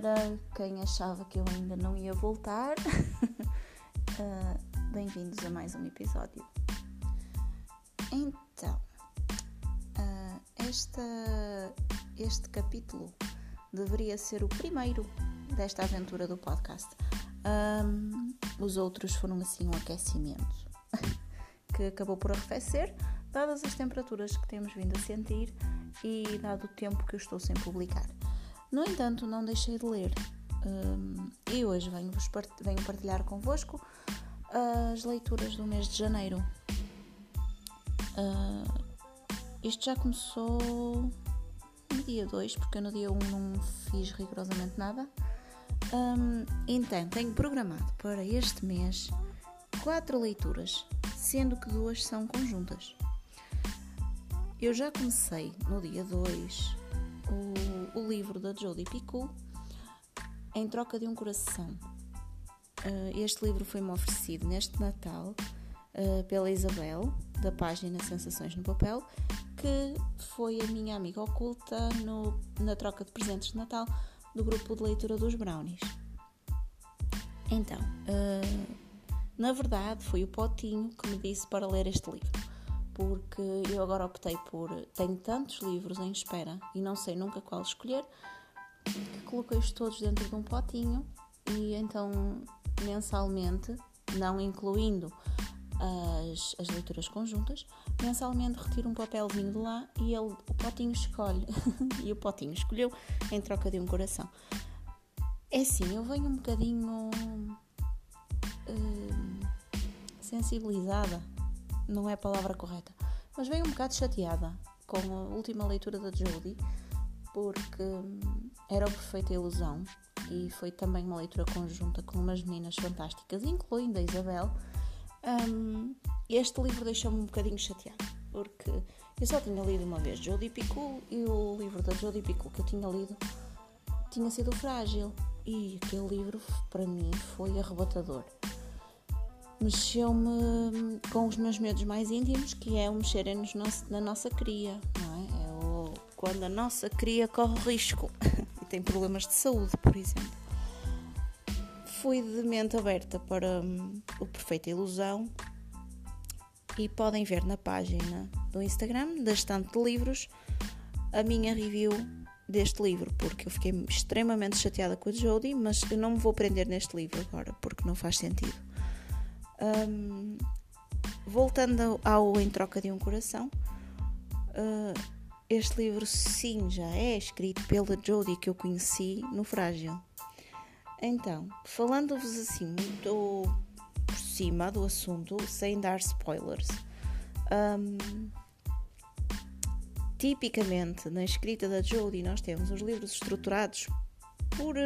para quem achava que eu ainda não ia voltar, uh, bem-vindos a mais um episódio. Então, uh, esta, este capítulo deveria ser o primeiro desta aventura do podcast. Um, os outros foram assim um aquecimento que acabou por arrefecer, dadas as temperaturas que temos vindo a sentir e dado o tempo que eu estou sem publicar. No entanto, não deixei de ler um, e hoje venho, part venho partilhar convosco as leituras do mês de janeiro. Uh, isto já começou no dia 2, porque no dia 1 um não fiz rigorosamente nada. Um, então, tenho programado para este mês quatro leituras, sendo que duas são conjuntas. Eu já comecei no dia 2 o, livro da Jodie Picou, Em Troca de um Coração. Uh, este livro foi-me oferecido neste Natal uh, pela Isabel, da página Sensações no Papel, que foi a minha amiga oculta no, na troca de presentes de Natal do grupo de leitura dos Brownies. Então, uh, na verdade, foi o Potinho que me disse para ler este livro porque eu agora optei por. Tenho tantos livros em espera e não sei nunca qual escolher, que coloquei-os todos dentro de um potinho e então mensalmente, não incluindo as, as leituras conjuntas, mensalmente retiro um papelzinho de lá e ele, o potinho escolhe. e o potinho escolheu em troca de um coração. É assim, eu venho um bocadinho uh, sensibilizada não é a palavra correta, mas venho um bocado chateada com a última leitura da Jodie, porque hum, era o Perfeita Ilusão e foi também uma leitura conjunta com umas meninas fantásticas, incluindo a Isabel. Um, este livro deixou-me um bocadinho chateada, porque eu só tinha lido uma vez Jodie Picou e o livro da Jodie Picou que eu tinha lido tinha sido Frágil e aquele livro para mim foi arrebatador mexeu-me com os meus medos mais íntimos, que é o mexerem na nossa cria, não é? é o, quando a nossa cria corre risco e tem problemas de saúde, por exemplo. Fui de mente aberta para um, o Perfeita Ilusão e podem ver na página do Instagram da Estante de Livros a minha review deste livro, porque eu fiquei extremamente chateada com a Jodie, mas eu não me vou prender neste livro agora, porque não faz sentido. Um, voltando ao Em Troca de um Coração, uh, este livro sim já é escrito pela Jodie que eu conheci no Frágil. Então, falando-vos assim muito por cima do assunto, sem dar spoilers, um, tipicamente na escrita da Jodie nós temos os livros estruturados por.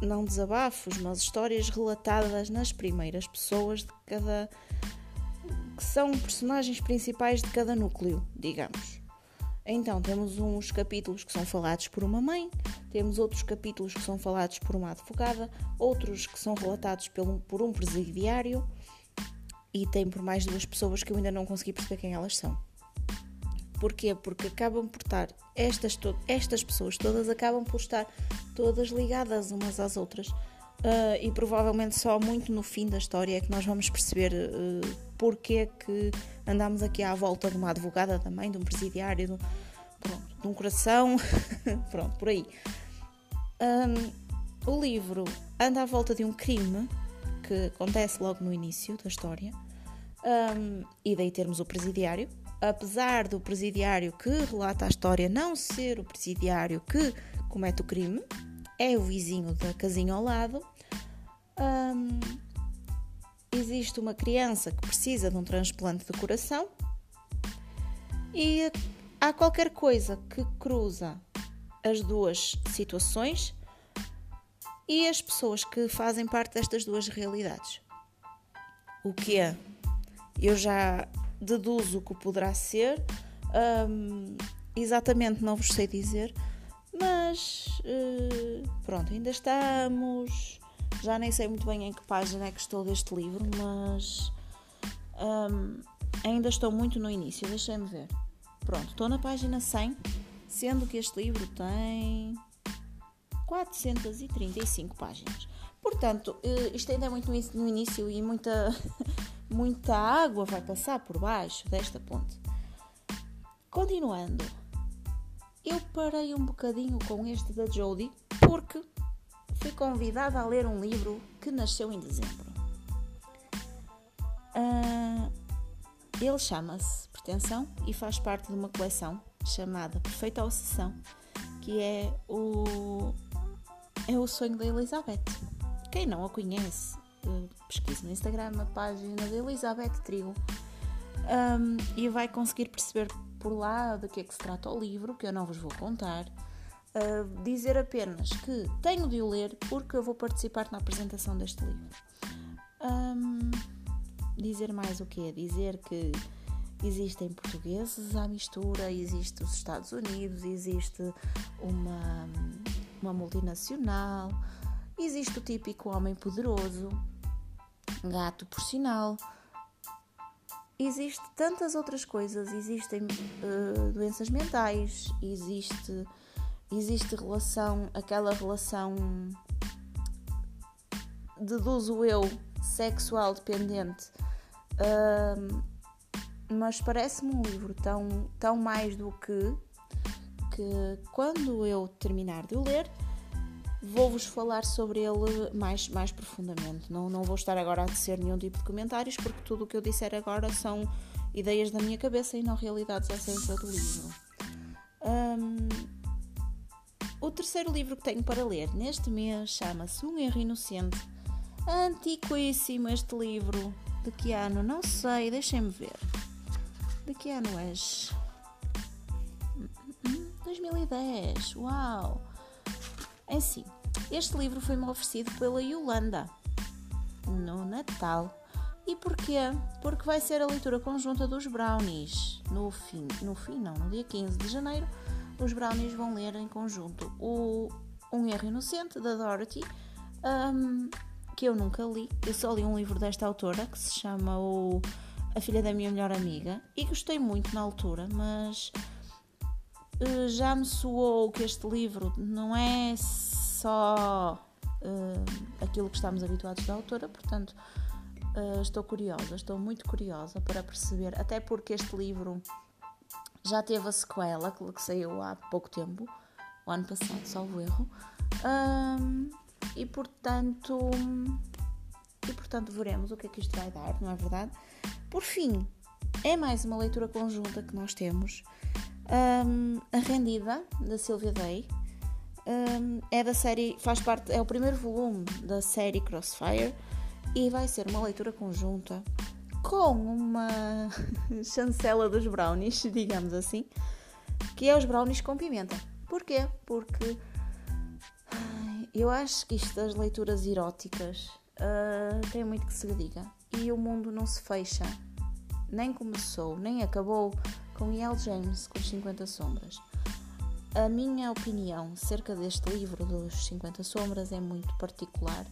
Não desabafos, mas histórias relatadas nas primeiras pessoas de cada. que são personagens principais de cada núcleo, digamos. Então, temos uns capítulos que são falados por uma mãe, temos outros capítulos que são falados por uma advogada, outros que são relatados por um presidiário e tem por mais duas pessoas que eu ainda não consegui perceber quem elas são. Porquê? Porque acabam por estar, estas, estas pessoas todas acabam por estar todas ligadas umas às outras. Uh, e provavelmente só muito no fim da história é que nós vamos perceber uh, porque é que andamos aqui à volta de uma advogada também, de um presidiário, de, pronto, de um coração, pronto, por aí. Um, o livro anda à volta de um crime que acontece logo no início da história, um, e daí termos o presidiário, apesar do presidiário que relata a história não ser o presidiário que comete o crime, é o vizinho da casinha ao lado. Um, existe uma criança que precisa de um transplante de coração e há qualquer coisa que cruza as duas situações e as pessoas que fazem parte destas duas realidades. O que é? Eu já deduzo que poderá ser. Um, exatamente não vos sei dizer, mas uh, pronto, ainda estamos. Já nem sei muito bem em que página é que estou deste livro, mas um, ainda estou muito no início, deixem-me ver. Pronto, estou na página 100 sendo que este livro tem 435 páginas. Portanto, eh, isto ainda é muito no início e muita, muita água vai passar por baixo desta ponte. Continuando, eu parei um bocadinho com este da Jodie porque fui convidada a ler um livro que nasceu em dezembro. Uh, ele chama-se Pretensão e faz parte de uma coleção chamada Perfeita Obsessão, que é o, é o sonho da Elizabeth. Quem não a conhece, pesquise no Instagram a página da Elizabeth Trigo um, e vai conseguir perceber por lá de que é que se trata o livro, que eu não vos vou contar. Uh, dizer apenas que tenho de o ler porque eu vou participar na apresentação deste livro. Um, dizer mais o quê? Dizer que existem portugueses à mistura, existe os Estados Unidos, existe uma, uma multinacional, existe o típico homem poderoso, gato por sinal. Existe tantas outras coisas, existem uh, doenças mentais, existe, existe relação, aquela relação deduzo eu, sexual dependente. Uh, mas parece-me um livro tão, tão mais do que que quando eu terminar de o ler vou-vos falar sobre ele mais, mais profundamente. Não, não vou estar agora a dizer nenhum tipo de comentários porque tudo o que eu disser agora são ideias da minha cabeça e não realidades acerca do livro. Um, o terceiro livro que tenho para ler neste mês chama-se Um Erro Inocente. Antiquíssimo este livro. De que ano? Não sei, deixem-me ver. De que ano és? 2010, uau! É assim, este livro foi-me oferecido pela Yolanda no Natal. E porquê? Porque vai ser a leitura conjunta dos Brownies no fim, no fim não, no dia 15 de janeiro. Os Brownies vão ler em conjunto o Um Erro Inocente da Dorothy, um, que eu nunca li. Eu só li um livro desta autora que se chama o a filha da minha melhor amiga, e gostei muito na altura, mas uh, já me soou que este livro não é só uh, aquilo que estamos habituados da autora, portanto uh, estou curiosa, estou muito curiosa para perceber, até porque este livro já teve a sequela que, saiu há pouco tempo, o ano passado, salvo erro, um, e portanto e portanto veremos o que é que isto vai dar, não é verdade? Por fim, é mais uma leitura conjunta que nós temos. Um, a Rendida, da Sylvia Day, um, é da série, faz parte, é o primeiro volume da série Crossfire e vai ser uma leitura conjunta com uma chancela dos brownies, digamos assim, que é os brownies com pimenta. Porquê? Porque eu acho que isto das leituras eróticas uh, tem muito que se diga e o mundo não se fecha. Nem começou, nem acabou com E.L. James com 50 Sombras. A minha opinião acerca deste livro dos 50 Sombras é muito particular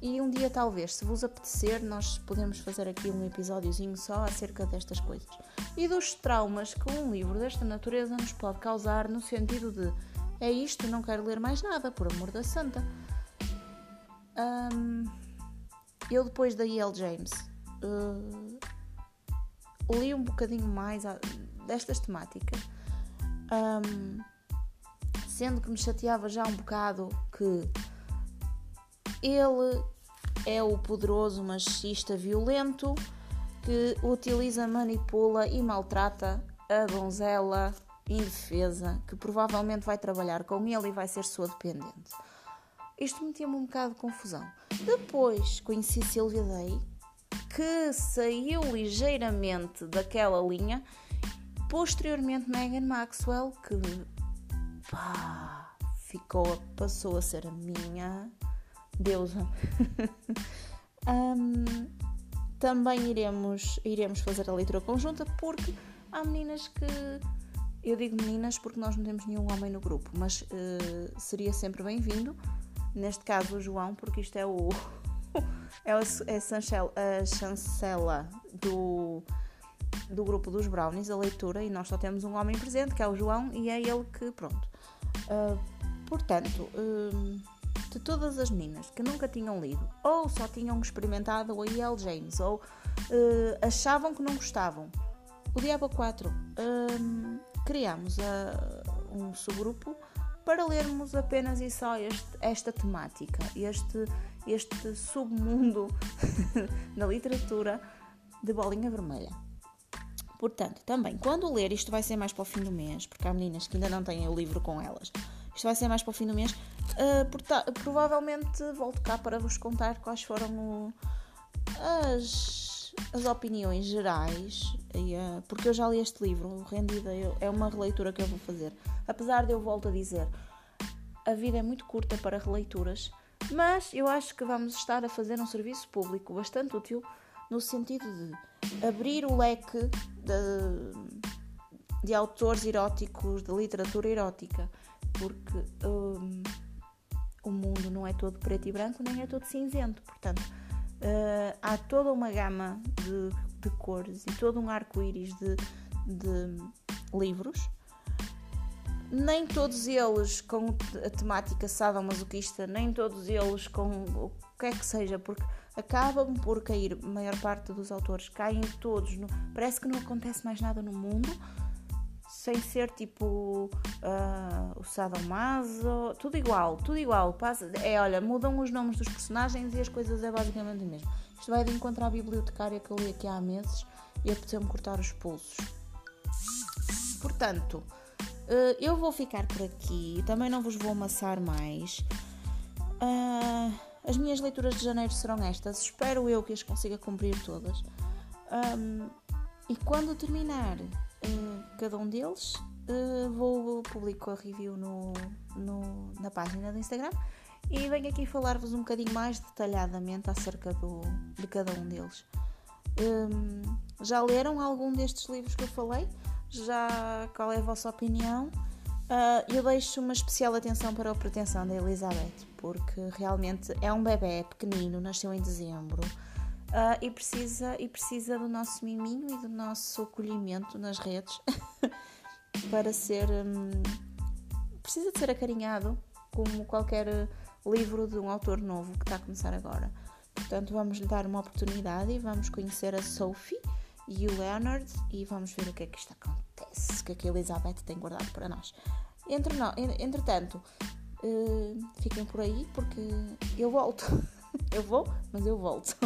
e um dia talvez, se vos apetecer, nós podemos fazer aqui um episódiozinho só acerca destas coisas e dos traumas que um livro desta natureza nos pode causar no sentido de é isto, não quero ler mais nada, por amor da santa. Um, eu depois da E.L. James uh, li um bocadinho mais a, destas temáticas, um, sendo que me chateava já um bocado que ele é o poderoso machista violento que utiliza, manipula e maltrata a donzela indefesa que provavelmente vai trabalhar com ele e vai ser sua dependente. Isto metia-me um bocado de confusão. Depois conheci Silvia Day, que saiu ligeiramente daquela linha. Posteriormente, Megan Maxwell, que pá, ficou, passou a ser a minha deusa. um, também iremos, iremos fazer a leitura conjunta porque há meninas que. Eu digo meninas porque nós não temos nenhum homem no grupo, mas uh, seria sempre bem-vindo neste caso o João, porque isto é o é, a, é a chancela do do grupo dos Brownies, a leitura, e nós só temos um homem presente, que é o João, e é ele que, pronto. Uh, portanto, uh, de todas as meninas que nunca tinham lido, ou só tinham experimentado o E.L. James, ou uh, achavam que não gostavam, o Diabo 4, criamos um subgrupo para lermos apenas e só este, esta temática, este, este submundo da literatura de bolinha vermelha. Portanto, também, quando ler, isto vai ser mais para o fim do mês, porque há meninas que ainda não têm o livro com elas, isto vai ser mais para o fim do mês, uh, provavelmente volto cá para vos contar quais foram o, as, as opiniões gerais, uh, porque eu já li este livro, o Rendida é uma releitura que eu vou fazer. Apesar de eu volto a dizer, a vida é muito curta para releituras, mas eu acho que vamos estar a fazer um serviço público bastante útil no sentido de abrir o leque de, de autores eróticos, de literatura erótica, porque um, o mundo não é todo preto e branco, nem é todo cinzento, portanto. Uh, há toda uma gama de, de cores e todo um arco-íris de, de livros nem todos eles com a temática sadomasoquista, nem todos eles com o que é que seja, porque acabam por cair, a maior parte dos autores caem todos, no, parece que não acontece mais nada no mundo, sem ser tipo uh, o sadomaso, tudo igual, tudo igual, passa, é olha, mudam os nomes dos personagens e as coisas é basicamente o mesmo. Isto vai de encontrar a bibliotecária que eu li aqui há meses e apeteceu-me cortar os pulsos. Portanto, uh, eu vou ficar por aqui, também não vos vou amassar mais. Uh, as minhas leituras de janeiro serão estas. Espero eu que as consiga cumprir todas. Um, e quando terminar uh, cada um deles, vou publico a review no, no, na página do Instagram e venho aqui falar-vos um bocadinho mais detalhadamente acerca do, de cada um deles. Um, já leram algum destes livros que eu falei? Já qual é a vossa opinião? Uh, eu deixo uma especial atenção para a pretensão da Elizabeth, porque realmente é um bebê pequenino, nasceu em dezembro uh, e, precisa, e precisa do nosso miminho e do nosso acolhimento nas redes para ser. Um, precisa de ser acarinhado como qualquer livro de um autor novo que está a começar agora. Portanto, vamos lhe dar uma oportunidade e vamos conhecer a Sophie e o Leonard e vamos ver o que é que isto acontece, o que é que a Elizabeth tem guardado para nós. Entre no, entretanto, uh, fiquem por aí porque eu volto. eu vou, mas eu volto.